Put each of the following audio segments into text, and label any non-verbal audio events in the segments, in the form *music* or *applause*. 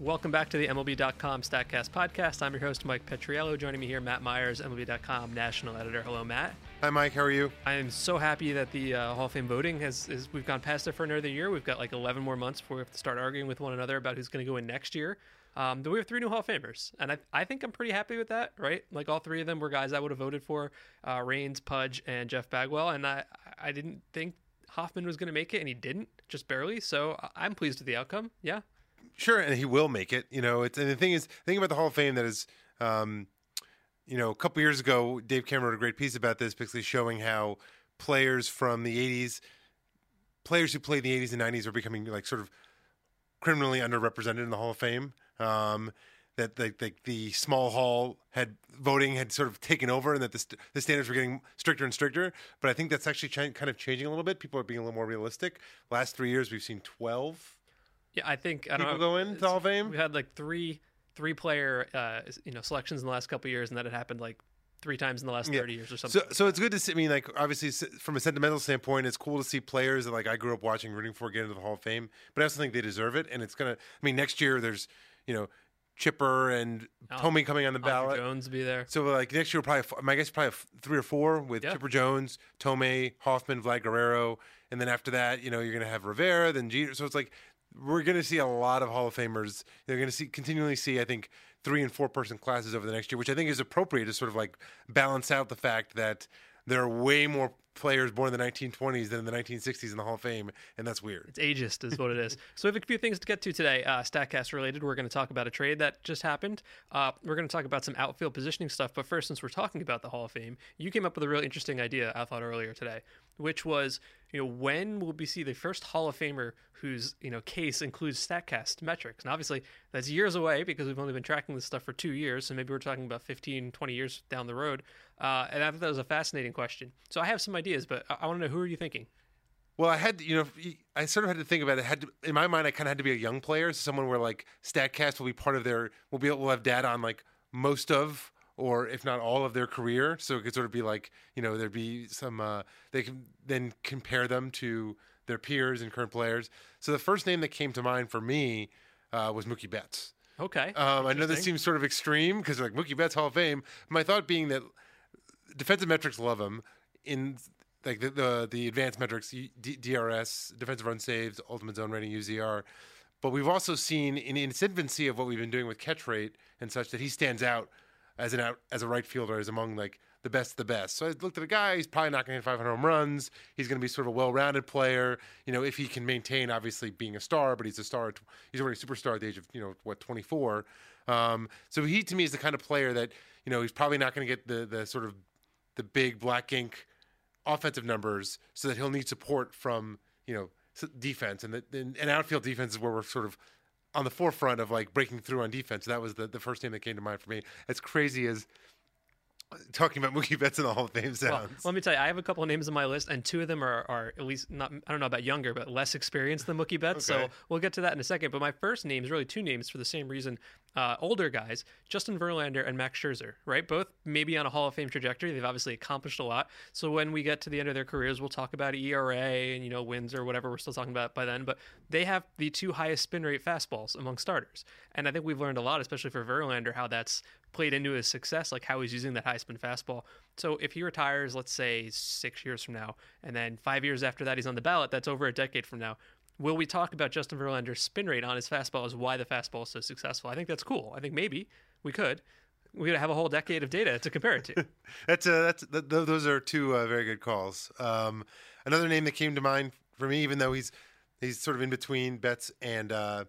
Welcome back to the MLB.com StatCast podcast. I'm your host, Mike Petriello. Joining me here, Matt Meyers, MLB.com national editor. Hello, Matt. Hi, Mike. How are you? I am so happy that the uh, Hall of Fame voting has is we've gone past it for another year. We've got like 11 more months before we have to start arguing with one another about who's going to go in next year. Um, but we have three new Hall of Famers, and I, I think I'm pretty happy with that, right? Like all three of them were guys I would have voted for: uh, Raines, Pudge, and Jeff Bagwell. And I I didn't think Hoffman was going to make it, and he didn't, just barely. So I'm pleased with the outcome. Yeah. Sure, and he will make it. You know, it's and the thing is, think about the Hall of Fame that is, um, you know, a couple years ago, Dave Cameron wrote a great piece about this, basically showing how players from the '80s, players who played in the '80s and '90s, are becoming like sort of criminally underrepresented in the Hall of Fame. Um, that the, the, the small hall had voting had sort of taken over, and that the, st- the standards were getting stricter and stricter. But I think that's actually ch- kind of changing a little bit. People are being a little more realistic. Last three years, we've seen twelve Yeah, I think I don't people know, go in to Hall of Fame. We had like three three player uh, you know selections in the last couple of years, and that had happened like three times in the last Yeah. thirty years or something. So, so it's good to see. I mean, like obviously, from a sentimental standpoint, it's cool to see players that like I grew up watching, rooting for, get into the Hall of Fame. But I also think they deserve it, and it's gonna. I mean, next year there's, you know, Chipper and Al- Thome coming on the ballot. Jones be there. So like next year, probably my guess probably three or four with Yeah. Chipper Jones, Thome, Hoffman, Vlad Guerrero, and then after that, you know, you're gonna have Rivera, then Jeter. So it's like we're gonna see a lot of Hall of Famers. They're gonna see continually see, I think, three and four person classes over the next year, which I think is appropriate to sort of like balance out the fact that there are way more players born in the 1920s than in the 1960s in the Hall of Fame, and that's weird. It's ageist, is what it is. *laughs* so we have a few things to get to today. Uh, Statcast related, we're going to talk about a trade that just happened. Uh, we're going to talk about some outfield positioning stuff. But first, since we're talking about the Hall of Fame, you came up with a really interesting idea. I thought earlier today, which was, you know, when will we see the first Hall of Famer whose you know case includes Statcast metrics? And obviously, that's years away because we've only been tracking this stuff for two years. So maybe we're talking about 15, 20 years down the road. Uh, and I thought that was a fascinating question. So I have some ideas, but I, I want to know who are you thinking? Well, I had, you know, I sort of had to think about it. Had to, in my mind, I kind of had to be a young player, someone where like Statcast will be part of their, will be able to have data on like most of, or if not all of their career. So it could sort of be like, you know, there'd be some, uh, they can then compare them to their peers and current players. So the first name that came to mind for me uh, was Mookie Betts. Okay. Um, I know this seems sort of extreme because like Mookie Betts Hall of Fame. My thought being that defensive metrics love him in like the the, the advanced metrics D- DRS, defensive run saves, ultimate zone rating, UZR. But we've also seen in, in its infancy of what we've been doing with catch rate and such that he stands out as an out as a right fielder is among like the best of the best. So I looked at a guy, he's probably not going to hit 500 home runs. He's going to be sort of a well-rounded player, you know, if he can maintain obviously being a star, but he's a star he's already a superstar at the age of, you know, what 24. Um, so he to me is the kind of player that, you know, he's probably not going to get the the sort of the big black ink offensive numbers so that he'll need support from you know defense and the and, and outfield defense is where we're sort of on the forefront of like breaking through on defense. That was the, the first name that came to mind for me. As crazy as talking about Mookie Betts in the Hall of Fame Well, let me tell you, I have a couple of names on my list, and two of them are, are at least not, I don't know about younger, but less experienced than Mookie Betts. So we'll get to that in a second. But my first name is really two names for the same reason. Uh, older guys, Justin Verlander and Max Scherzer, right? Both maybe on a Hall of Fame trajectory. They've obviously accomplished a lot. So when we get to the end of their careers, we'll talk about ERA and, you know, wins or whatever we're still talking about by then. But they have the two highest spin rate fastballs among starters. And I think we've learned a lot, especially for Verlander, how that's played into his success, like how he's using that high spin fastball. So if he retires, let's say six years from now, and then five years after that he's on the ballot, that's over a decade from now. Will we talk about Justin Verlander's spin rate on his fastball as why the fastball is so successful? I think that's cool. I think maybe we could. We would have a whole decade of data to compare it to. *laughs* That's uh, that's th- th- those are two uh, very good calls. Um, another name that came to mind for me, even though he's he's sort of in between Betts and uh,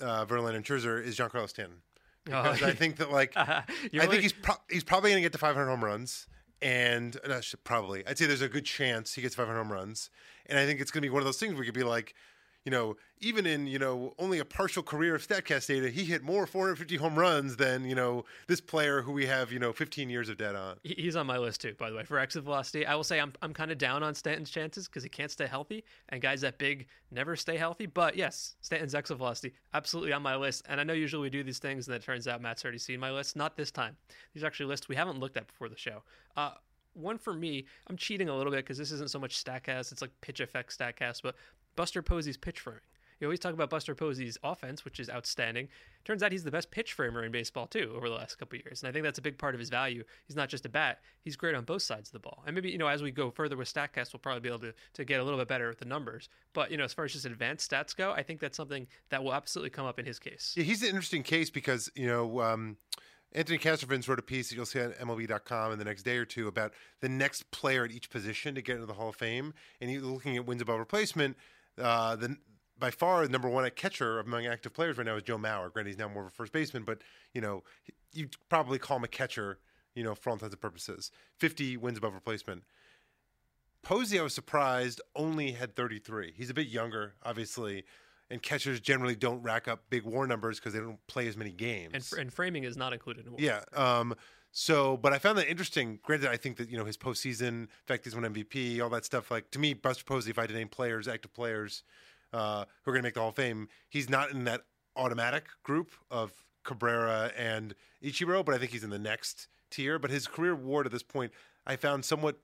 uh, Verlander and Scherzer, is Giancarlo Stanton. Because I think that like *laughs* I You're think he's pro- he's probably going to get to 500 home runs, and uh, probably. I'd say there's a good chance he gets 500 home runs, and I think it's going to be one of those things where you could be like, you know, even in you know only a partial career of Statcast data, he hit more 450 home runs than you know this player who we have you know 15 years of data on. He's on my list too, by the way, for exit velocity. I will say I'm I'm kind of down on Stanton's chances because he can't stay healthy, and guys that big never stay healthy. But yes, Stanton's exit velocity absolutely on my list. And I know usually we do these things, and it turns out Matt's already seen my list. Not this time. These are actually lists we haven't looked at before the show. Uh, one for me, I'm cheating a little bit because this isn't so much Statcast. It's like pitch effect Statcast, but Buster Posey's pitch framing. You always talk about Buster Posey's offense, which is outstanding. Turns out he's the best pitch framer in baseball too over the last couple of years, and I think that's a big part of his value. He's not just a bat; he's great on both sides of the ball. And maybe you know, as we go further with Statcast, we'll probably be able to to get a little bit better with the numbers. But you know, as far as just advanced stats go, I think that's something that will absolutely come up in his case. Yeah, he's an interesting case because you know um, Anthony Castrovince wrote a piece that you'll see on MLB.com in the next day or two about the next player at each position to get into the Hall of Fame, and he's looking at wins above replacement. Uh, the by far the number one at catcher among active players right now is Joe Mauer. Granted, he's now more of a first baseman, but you know you'd probably call him a catcher. You know, for all intents and purposes, fifty wins above replacement. Posey, I was surprised, only had 33. He's a bit younger, obviously, and catchers generally don't rack up big WAR numbers because they don't play as many games. And, fr- and framing is not included in. yeah. Um, so, but I found that interesting. Granted, I think that you know his postseason, in fact, he's won MVP, all that stuff. Like to me, Buster Posey, if I had to name players, active players uh, who are going to make the Hall of Fame, he's not in that automatic group of Cabrera and Ichiro, but I think he's in the next tier. But his career award at this point, I found somewhat.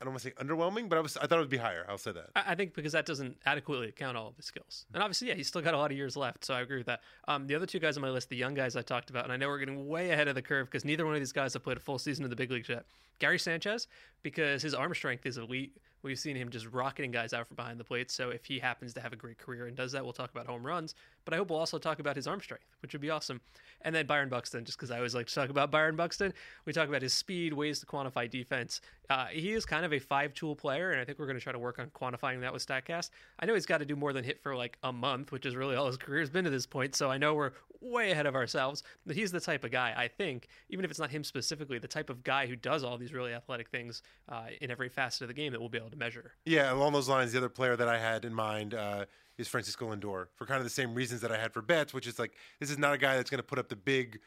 I don't want to say underwhelming, but I was I thought it would be higher. I'll say that. I think because that doesn't adequately account all of his skills. And obviously, yeah, he's still got a lot of years left, so I agree with that. Um, the other two guys on my list, the young guys I talked about, and I know we're getting way ahead of the curve because neither one of these guys have played a full season in the big leagues yet. Gary Sanchez, because his arm strength is elite. We've seen him just rocketing guys out from behind the plate. So if he happens to have a great career and does that, we'll talk about home runs. But I hope we'll also talk about his arm strength, which would be awesome. And then Byron Buxton, just because I always like to talk about Byron Buxton. We talk about his speed, ways to quantify defense. Uh, he is kind of a five tool player, and I think we're going to try to work on quantifying that with StatCast. I know he's got to do more than hit for like a month, which is really all his career's been to this point. So I know we're way ahead of ourselves. But he's the type of guy, I think, even if it's not him specifically, the type of guy who does all these really athletic things uh, in every facet of the game that we'll be able to measure. Yeah, along those lines, the other player that I had in mind uh, is Francisco Lindor for kind of the same reasons that I had for Betts, which is like this is not a guy that's going to put up the big,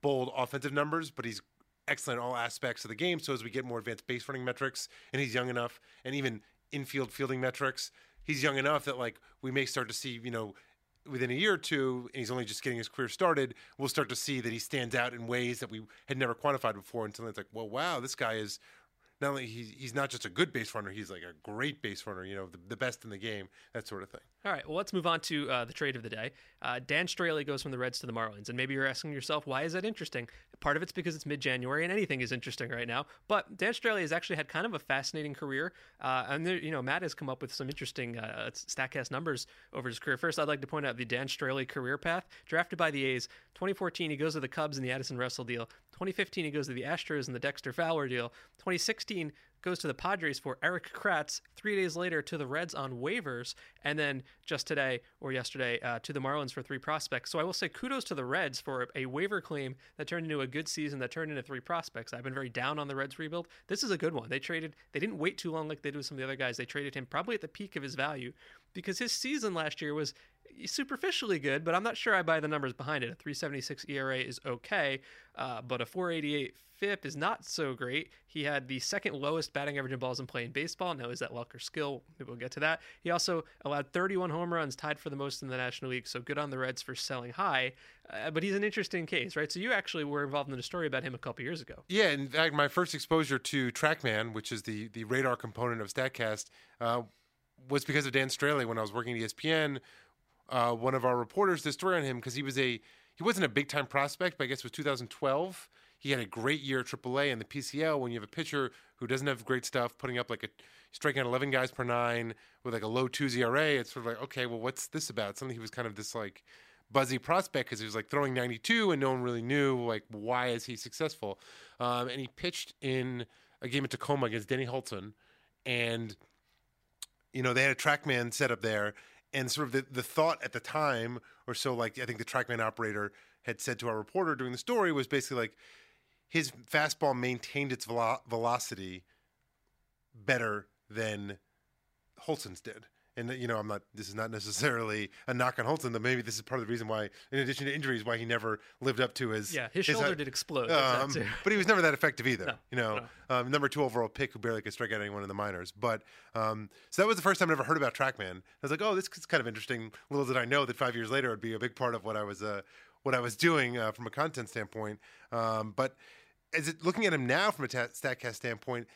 bold offensive numbers, but he's excellent in all aspects of the game. So as we get more advanced base running metrics, and he's young enough, and even infield fielding metrics, he's young enough that like we may start to see, you know. Within a year or two, and he's only just getting his career started, we'll start to see that he stands out in ways that we had never quantified before. Until it's like, well, wow, this guy is not only he's, he's not just a good base runner, he's like a great base runner, you know, the, the best in the game, that sort of thing. All right, well, let's move on to uh, the trade of the day. Uh, Dan Straily goes from the Reds to the Marlins, and maybe you're asking yourself, why is that interesting? Part of it's because it's mid-January and anything is interesting right now. But Dan Straily has actually had kind of a fascinating career, uh, and there, you know, Matt has come up with some interesting uh, Statcast numbers over his career. First, I'd like to point out the Dan Straily career path. Drafted by the A's, 2014 he goes to the Cubs in the Addison Russell deal. 2015 he goes to the Astros in the Dexter Fowler deal. 2016 goes to the Padres for Erik Kratz. Three days later to the Reds on waivers, and then just today or yesterday uh, to the Marlins for three prospects. So I will say kudos to the Reds for a waiver claim that turned into a good season that turned into three prospects. I've been very down on the Reds rebuild. This is a good one. They traded. They didn't wait too long like they did with some of the other guys. They traded him probably at the peak of his value because his season last year was superficially good, but I'm not sure I buy the numbers behind it. A 376 ERA is okay, uh, but a 488 FIP is not so great. He had the second lowest batting average in balls in play in baseball. Now, is that luck or skill? We'll get to that. He also allowed 31 home runs, tied for the most in the National League. So good on the Reds for selling high. Uh, but he's an interesting case, right? So you actually were involved in a story about him a couple years ago. Yeah, in fact, my first exposure to TrackMan, which is the the radar component of Statcast, uh, was because of Dan Straily when I was working at ESPN. Uh, one of our reporters a story on him because he was a he wasn't a big time prospect, but I guess it was 2012. He had a great year at AAA and the PCL. When you have a pitcher who doesn't have great stuff, putting up like a striking out 11 guys per nine with like a low two ERA, it's sort of like, okay, well, what's this about? Something he was kind of this like buzzy prospect because he was like throwing 92 and no one really knew like why is he successful. Um, and he pitched in a game at Tacoma against Denny Hultzen, and you know they had a TrackMan set up there, and sort of the, the thought at the time or so, like I think the TrackMan operator had said to our reporter during the story was basically like his fastball maintained its velo- velocity better than Hultzen's did. And you know, I'm not. This is not necessarily a knock on Hultzen. That maybe this is part of the reason why, in addition to injuries, why he never lived up to his. Yeah, his his shoulder high- did explode. um, but he was never that effective either. No, you know, um, number two overall pick who barely could strike out anyone in the minors. But um, so that was the first time I ever heard about TrackMan. I was like, oh, this is kind of interesting. Little did I know that five years later it would be a big part of what I was uh, what I was doing uh, from a content standpoint. Um, but as it, looking at him now from a ta- Statcast standpoint,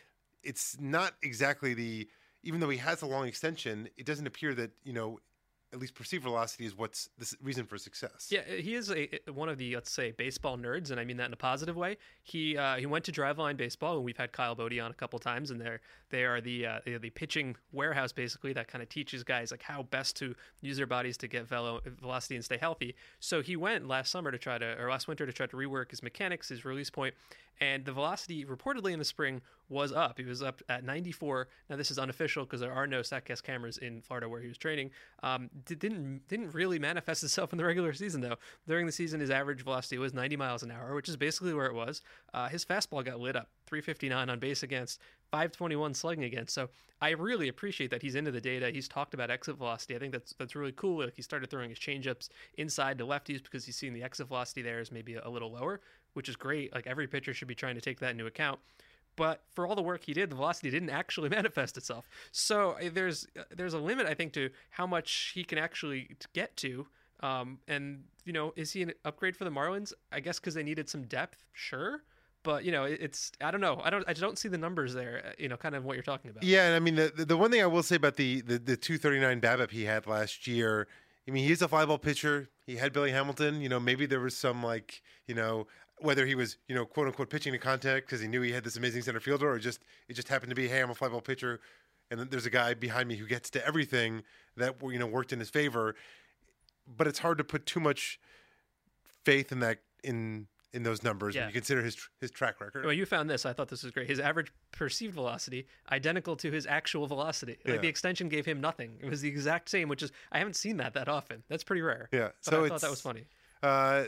it's not exactly the. Even though he has a long extension, it doesn't appear that you know. At least perceived velocity is what's the reason for success. Yeah, he is a one of the let's say baseball nerds, and I mean that in a positive way. He uh, he went to Driveline Baseball, and we've had Kyle Boddy on a couple times, and they're they are the uh, the pitching warehouse basically that kind of teaches guys like how best to use their bodies to get velo- velocity and stay healthy. So he went last summer to try to or last winter to try to rework his mechanics, his release point, and the velocity reportedly in the spring was up. He was up at 94. Now this is unofficial because there are no Statcast cameras in Florida where he was training. Um, did, didn't didn't really manifest itself *laughs* in the regular season though. During the season, his average velocity was 90 miles an hour, which is basically where it was. Uh, his fastball got lit up, 359 on base against, 521 slugging against. So I really appreciate that he's into the data. He's talked about exit velocity. I think that's that's really cool. Like he started throwing his changeups inside to lefties because he's seen the exit velocity there is maybe a, little lower, which is great. Like every pitcher should be trying to take that into account. But for all the work he did, the velocity didn't actually *laughs* manifest itself. So uh, there's uh, there's a limit, I think, to how much he can actually get to. Um, and you know, is he an upgrade for the Marlins? I guess because they needed some depth, sure. But you know, it's I don't know. I don't I don't see the numbers there. uh, You know, kind of what you're talking about. Yeah, and I mean the the- one thing I will say about the the, the 239 BABIP he had last year. I mean, he's a fly ball pitcher. He had Billy Hamilton. You know, maybe there was some like you know whether he was you know quote unquote pitching to contact because he knew he had this amazing center fielder, or just it just happened to be hey I'm a fly ball pitcher, and then there's a guy behind me who gets to everything that you know worked in his favor. But it's hard to put too much faith in that in in those numbers Yeah. when you consider his his track record. Well, you found this. I thought this was great. His average perceived velocity identical to his actual velocity. Like Yeah. the extension gave him nothing. It was the exact same, which is I haven't seen that that often. That's pretty rare. Yeah, so I thought that was funny. Uh,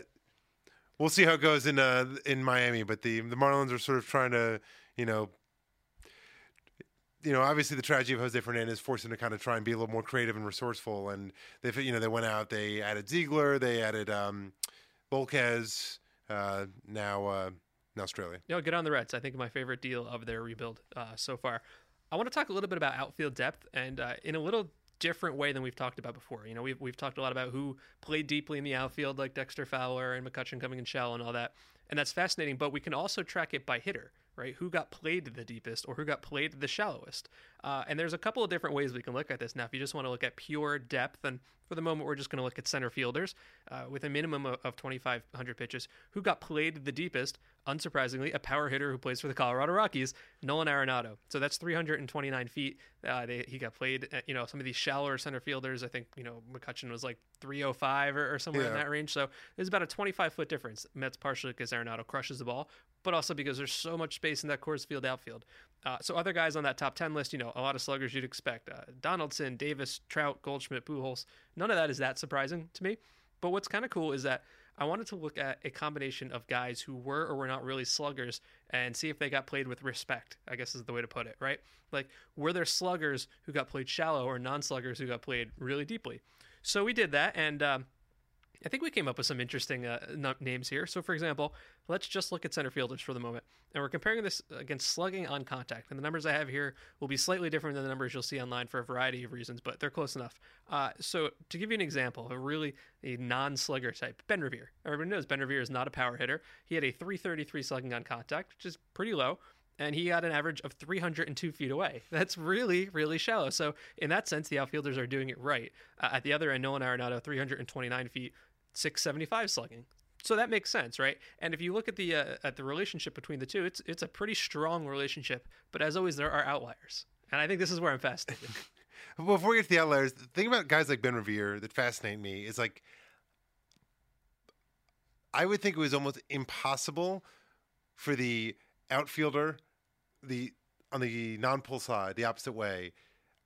we'll see how it goes in uh, in Miami, but the the Marlins are sort of trying to, you know, you know, obviously the tragedy of Jose Fernandez forced him to kind of try and be a little more creative and resourceful. And they, you know, they went out, they added Ziegler, they added um, Volquez, uh, now uh, in Australia. No, get on the Reds. I think my favorite deal of their rebuild uh, so far. I want to talk a little bit about outfield depth and uh, in a little different way than we've talked about before. You know, we've, we've talked a lot about who played deeply in the outfield, like Dexter Fowler and McCutchen coming in shell and all that. And that's fascinating, but we can also track it by hitter, right? Who got played the deepest or who got played the shallowest. Uh, and there's a couple of different ways we can look at this. Now, if you just want to look at pure depth, and for the moment, we're just going to look at center fielders uh, with a minimum of, of 2,500 pitches. Who got played the deepest? Unsurprisingly, a power hitter who plays for the Colorado Rockies, Nolan Arenado. So that's 329 feet. Uh, they, he got played. At, you know, some of these shallower center fielders. I think you know McCutchen was like 305 or, or somewhere in that range. So there's about a 25 foot difference. And that's partially because Arenado crushes the ball, but also because there's so much space in that Coors Field outfield. Uh, so other guys on that top 10 list, you know, a lot of sluggers you'd expect. Uh, Donaldson, Davis, Trout, Goldschmidt, Pujols. None of that is that surprising to me. But what's kind of cool is that I wanted to look at a combination of guys who were or were not really sluggers and see if they got played with respect, I guess is the way to put it, right? Like, were there sluggers who got played shallow or non sluggers who got played really deeply? So we did that, and um, I think we came up with some interesting uh, names here. So, for example, let's just look at center fielders for the moment. And we're comparing this against slugging on contact. And the numbers I have here will be slightly different than the numbers you'll see online for a variety of reasons, but they're close enough. Uh, so, to give you an example of a really a non slugger type, Ben Revere. Everybody knows Ben Revere is not a power hitter. He had a 333 slugging on contact, which is pretty low and he got an average of 302 feet away. *laughs* That's really, really shallow. So in that sense, the outfielders are doing it right. Uh, at the other end, Nolan Arenado, 329 feet, 675 slugging. So that makes sense, right? And if you look at the uh, at the relationship between the two, it's it's a pretty strong relationship. But as always, there are outliers, and I think this is where I'm fascinated. *laughs* Before we get to the outliers, the thing about guys like Ben Revere that fascinate me is like I would think it was almost impossible for the outfielder, the on the non-pull side, the opposite way.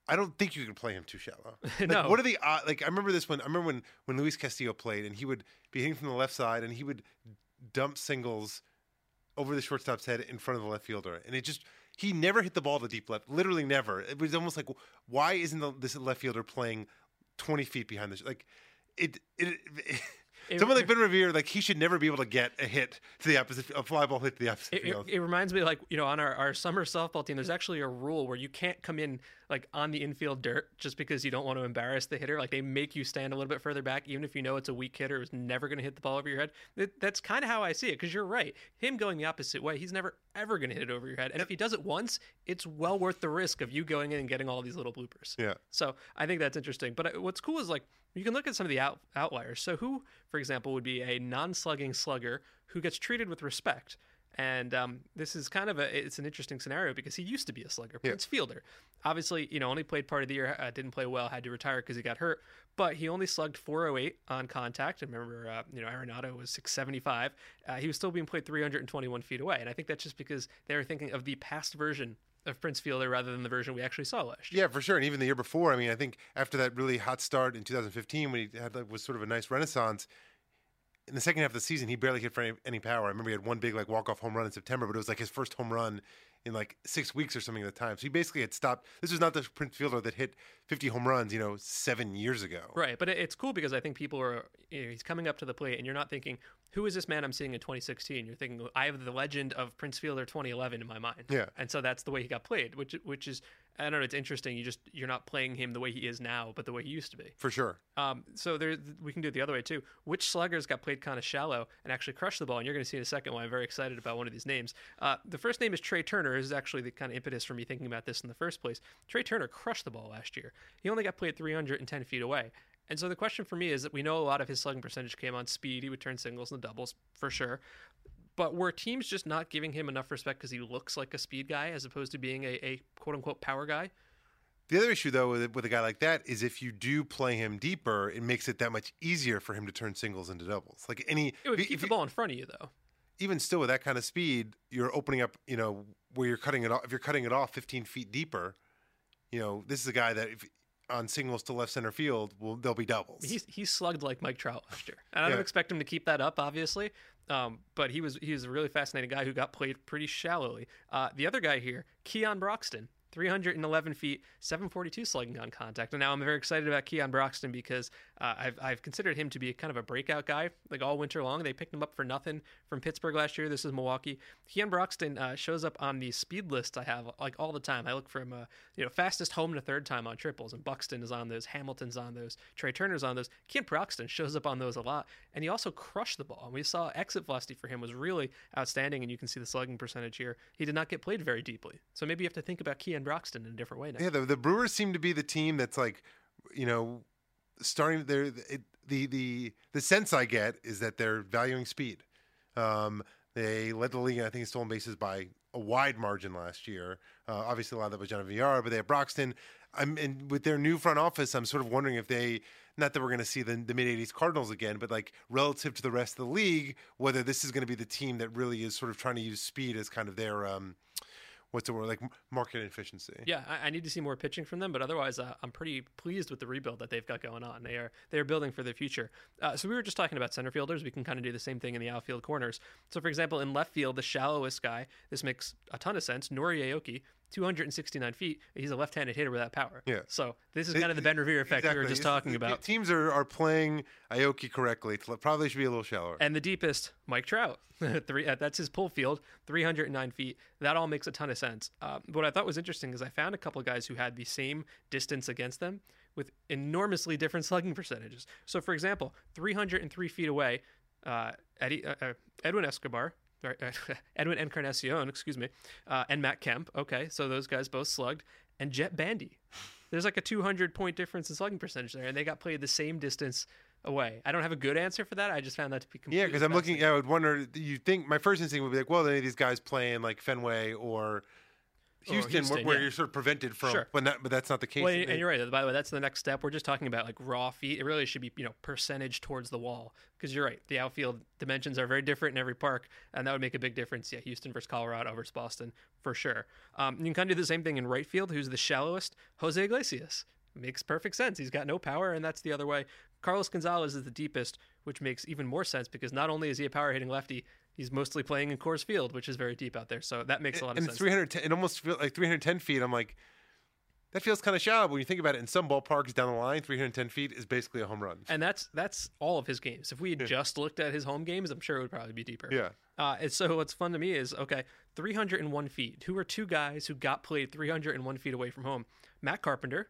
I don't think you can play him too shallow. *laughs* Like, No. What are the uh, like? I remember this one. I remember when when Luis Castillo played, and he would be hitting from the left side, and he would dump singles over the shortstop's head in front of the left fielder, and it just he never hit the ball to deep left. Literally never. It was almost like, why isn't the, this left fielder playing twenty feet behind the sh- like? It it. *laughs* It- Someone like Ben Revere, like he should never be able to get a hit to the opposite, a fly ball hit to the opposite It, it, field. it reminds me like you know on our, our summer softball team there's actually a rule where you can't come in like on the infield dirt just because you don't want to embarrass the hitter like they make you stand a little bit further back even if you know it's a weak hitter who's never going to hit the ball over your head That- that's kind of how i see it because you're right him going the opposite way he's never ever going to hit it over your head and if he does it once it's well worth the risk of you going in and getting all these little bloopers Yeah. so I think that's interesting. But uh, what's cool is like you can look at some of the out, outliers. So who, for example, would be a non-slugging slugger who gets treated with respect? And um, this is kind of a it's an interesting scenario because he used to be a slugger, Prince Fielder. Obviously, you know, only played part of the year, uh, didn't play well, had to retire because he got hurt. But he only slugged 408 on contact. And remember, uh, you know, Arenado was 675. Uh, he was still being played 321 feet away. And I think that's just because they were thinking of the past version of Prince Fielder rather than the version we actually saw last year. Yeah, for sure. And even the year before, I mean, I think after that really hot start in 2015, when he had like, was sort of a nice renaissance. In the second half of the season, he barely hit for any, any power. I remember he had one big like walk off home run in September, but it was like his first home run in like six weeks or something at the time. So he basically had stopped. This was not the Prince Fielder that hit 50 home runs, you know, seven years ago. Right, but it's cool because I think people are you know, he's coming up to the plate, and you're not thinking, "Who is this man I'm seeing in 2016?" You're thinking, "I have the legend of Prince Fielder 2011 in my mind." Yeah. and so that's the way he got played, which which is I don't know, it's interesting. You just you're not playing him the way he is now, but the way he used to be. For sure. Um, so there, we can do it the other way too. Which sluggers got played kind of shallow and actually crushed the ball? And you're going to see in a second why I'm very excited about one of these names. Uh, the first name is Trey Turner. This is actually the kind of impetus for me thinking about this in the first place. Trey Turner crushed the ball last year. He only got played 310 feet away. And so the question for me is that we know a lot of his slugging percentage came on speed. He would turn singles and doubles for sure. But were teams just not giving him enough respect because he looks like a speed guy as opposed to being a, a quote unquote power guy? The other issue, though, with, with a guy like that is if you do play him deeper, it makes it that much easier for him to turn singles into doubles. Like any, It would if keep the ball in front of you though. even still with that kind of speed, you're opening up, you know, where you're cutting it off. If you're cutting it off 15 feet deeper, you know, this is a guy that if on singles to left center field, will they'll be doubles. He's he slugged like Mike Trout last year, and I don't Yeah. expect him to keep that up, obviously. Um, but he was he was a really fascinating guy who got played pretty shallowly. Uh, the other guy here, Keon Broxton. 311 feet, 742 slugging on contact. And now I'm very excited about Keon Broxton because uh, I've, I've considered him to be kind of a breakout guy, like all winter long. They picked him up for nothing from Pittsburgh last year. This is Milwaukee. Keon Broxton uh, shows up on the speed list I have like all the time. I look for him, uh, you know, fastest home to third time on triples, and Buxton is on those, Hamilton's on those, Trey Turner's on those. Keon Broxton shows up on those a lot, and he also crushed the ball. And we saw exit velocity for him was really outstanding, and you can see the slugging percentage here. He did not get played very deeply, so maybe you have to think about Keon Broxton in a different way now. yeah, the, the Brewers seem to be the team that's like, you know, starting their it, the the the sense I get is that they're valuing speed. Um, they led the league, I think, in stolen bases by a wide margin last year. Uh, obviously, a lot of that was John Villar, but they have Broxton. I'm and with their new front office, I'm sort of wondering if they, not that we're going to see the, the mid '80s Cardinals again, but like relative to the rest of the league, whether this is going to be the team that really is sort of trying to use speed as kind of their um, what's the word like market efficiency. Yeah, I, I need to see more pitching from them, but otherwise, uh, I'm pretty pleased with the rebuild that they've got going on. They are they are building for the future. Uh, so we were just talking about center fielders. We can kind of do the same thing in the outfield corners. So for example, in left field, the shallowest guy, this makes a ton of sense. Nori Aoki, 269 feet. He's a left-handed hitter without power. Yeah. So this is kind of the Ben Revere effect we were just talking about. Teams are, are playing Aoki correctly. It probably should be a little shallower. And the deepest, Mike Trout. *laughs* Three, uh, that's his pull field, 309 feet. That all makes a ton of sense. Uh, what I thought was interesting is I found a couple of guys who had the same distance against them with enormously different slugging percentages. So, for example, 303 feet away, uh, Eddie, uh, uh, Edwin Escobar, or, uh, *laughs* Edwin Encarnacion, excuse me, uh, and Matt Kemp. Okay, so those guys both slugged. And Jett Bandy. There's like a 200 point difference in slugging percentage there, and they got played the same distance away? I don't have a good answer for that. I just found that to be completely Yeah, because I'm looking. I would wonder. You think my first instinct would be like, well, any of these guys playing like Fenway or Houston, where, Houston, where yeah. you're sort of prevented from. Sure. But that, but that's not the case. Well, They- and you're right. By the way, that's the next step. We're just talking about like raw feet. It really should be, you know, percentage towards the wall. Because you're right, the outfield dimensions are very different in every park, and that would make a big difference. Yeah, Houston versus Colorado versus Boston for sure. Um, you can kind of do the same thing in right field. Who's the shallowest? Jose Iglesias makes perfect sense. He's got no power, and that's the other way. Carlos Gonzalez is the deepest, which makes even more sense because not only is he a power hitting lefty, he's mostly playing in Coors Field, which is very deep out there. So that makes a lot of and sense. 310. It almost feels like 310 feet. I'm like, that feels kind of shallow. When you think about it, in some ballparks down the line, 310 feet is basically a home run. And that's that's all of his games. If we had just looked at his home games, I'm sure it would probably be deeper. Yeah. Uh, and so what's fun to me is okay, 301 feet. Who are two guys who got played 301 feet away from home? Matt Carpenter,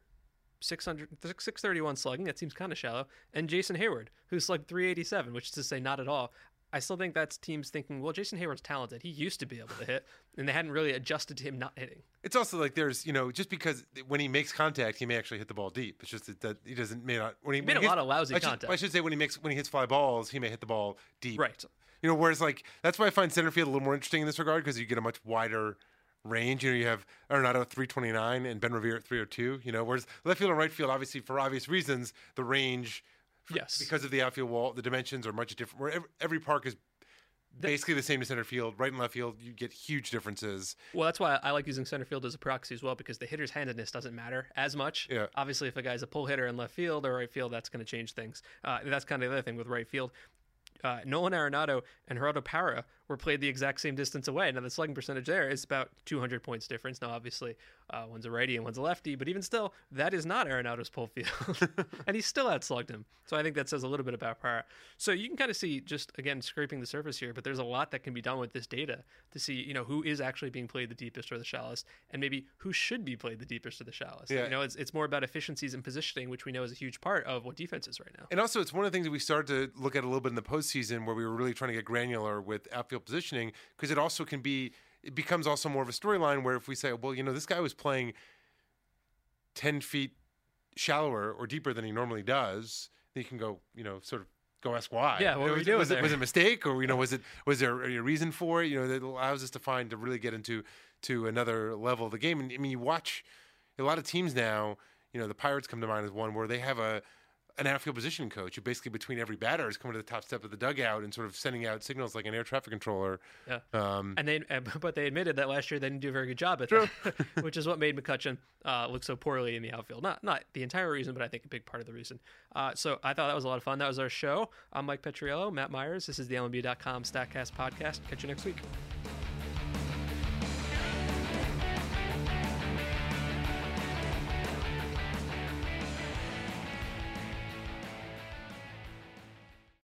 600, 631 slugging. That seems kind of shallow. And Jason Heyward, who's slugged 387, which is to say not at all. I still think that's teams thinking, well, Jason Heyward's talented. He used to be able to hit, and they hadn't really adjusted to him not hitting. It's also like there's, you know, just because when he makes contact, he may actually hit the ball deep. It's just that, he doesn't may not. When he, made when a hits- lot of lousy I should, contact. I should say when he makes when he hits fly balls, he may hit the ball deep. Right. You know, whereas like that's why I find center field a little more interesting in this regard because you get a much wider range. You know, you have Arenado at 329 and Ben Revere at 302. You know, whereas left field and right field, obviously for obvious reasons, the range Yes. because of the outfield wall, the dimensions are much different. Where every, every park is basically the same to center field. Right and left field, you get huge differences. Well, that's why I like using center field as a proxy as well because the hitter's handedness doesn't matter as much. Yeah. Obviously, if a guy's a pull hitter in left field or right field, that's going to change things. Uh, that's kind of the other thing with right field. Uh, Nolan Arenado and Gerardo Parra were played the exact same distance away. Now the slugging percentage there is about 200 points difference. Now, obviously, uh, one's a righty and one's a lefty, but even still, that is not Arenado's pull field, *laughs* and he still outslugged him. So I think that says a little bit about Parra. So you can kind of see just again scraping the surface here, but there's a lot that can be done with this data to see you know who is actually being played the deepest or the shallowest, and maybe who should be played the deepest or the shallowest. Yeah. You know, it's it's more about efficiencies and positioning, which we know is a huge part of what defense is right now. And also, it's one of the things that we started to look at a little bit in the postseason, where we were really trying to get granular with outfield positioning, because it also can be, it becomes also more of a storyline where if we say, well, you know, this guy was playing ten feet shallower or deeper than he normally does, then you can go, you know, sort of go ask why. Yeah, what was, we doing was it was it a mistake or you know *laughs* was it was there a reason for it? You know, that allows us to find to really get into to another level of the game. And I mean, you watch a lot of teams now. You know, the Pirates come to mind as one where they have a an outfield position coach who basically between every batter is coming to the top step of the dugout and sort of sending out signals like an air traffic controller. Yeah. Um, And they, *laughs* but they admitted that last year they didn't do a very good job at that, *laughs* which is what made McCutchen uh, look so poorly in the outfield. Not not the entire reason, but I think a big part of the reason. Uh, so I thought that was a lot of fun. That was our show. I'm Mike Petriello, Matt Meyers. This is the MLB.com Statcast podcast. Catch you next week.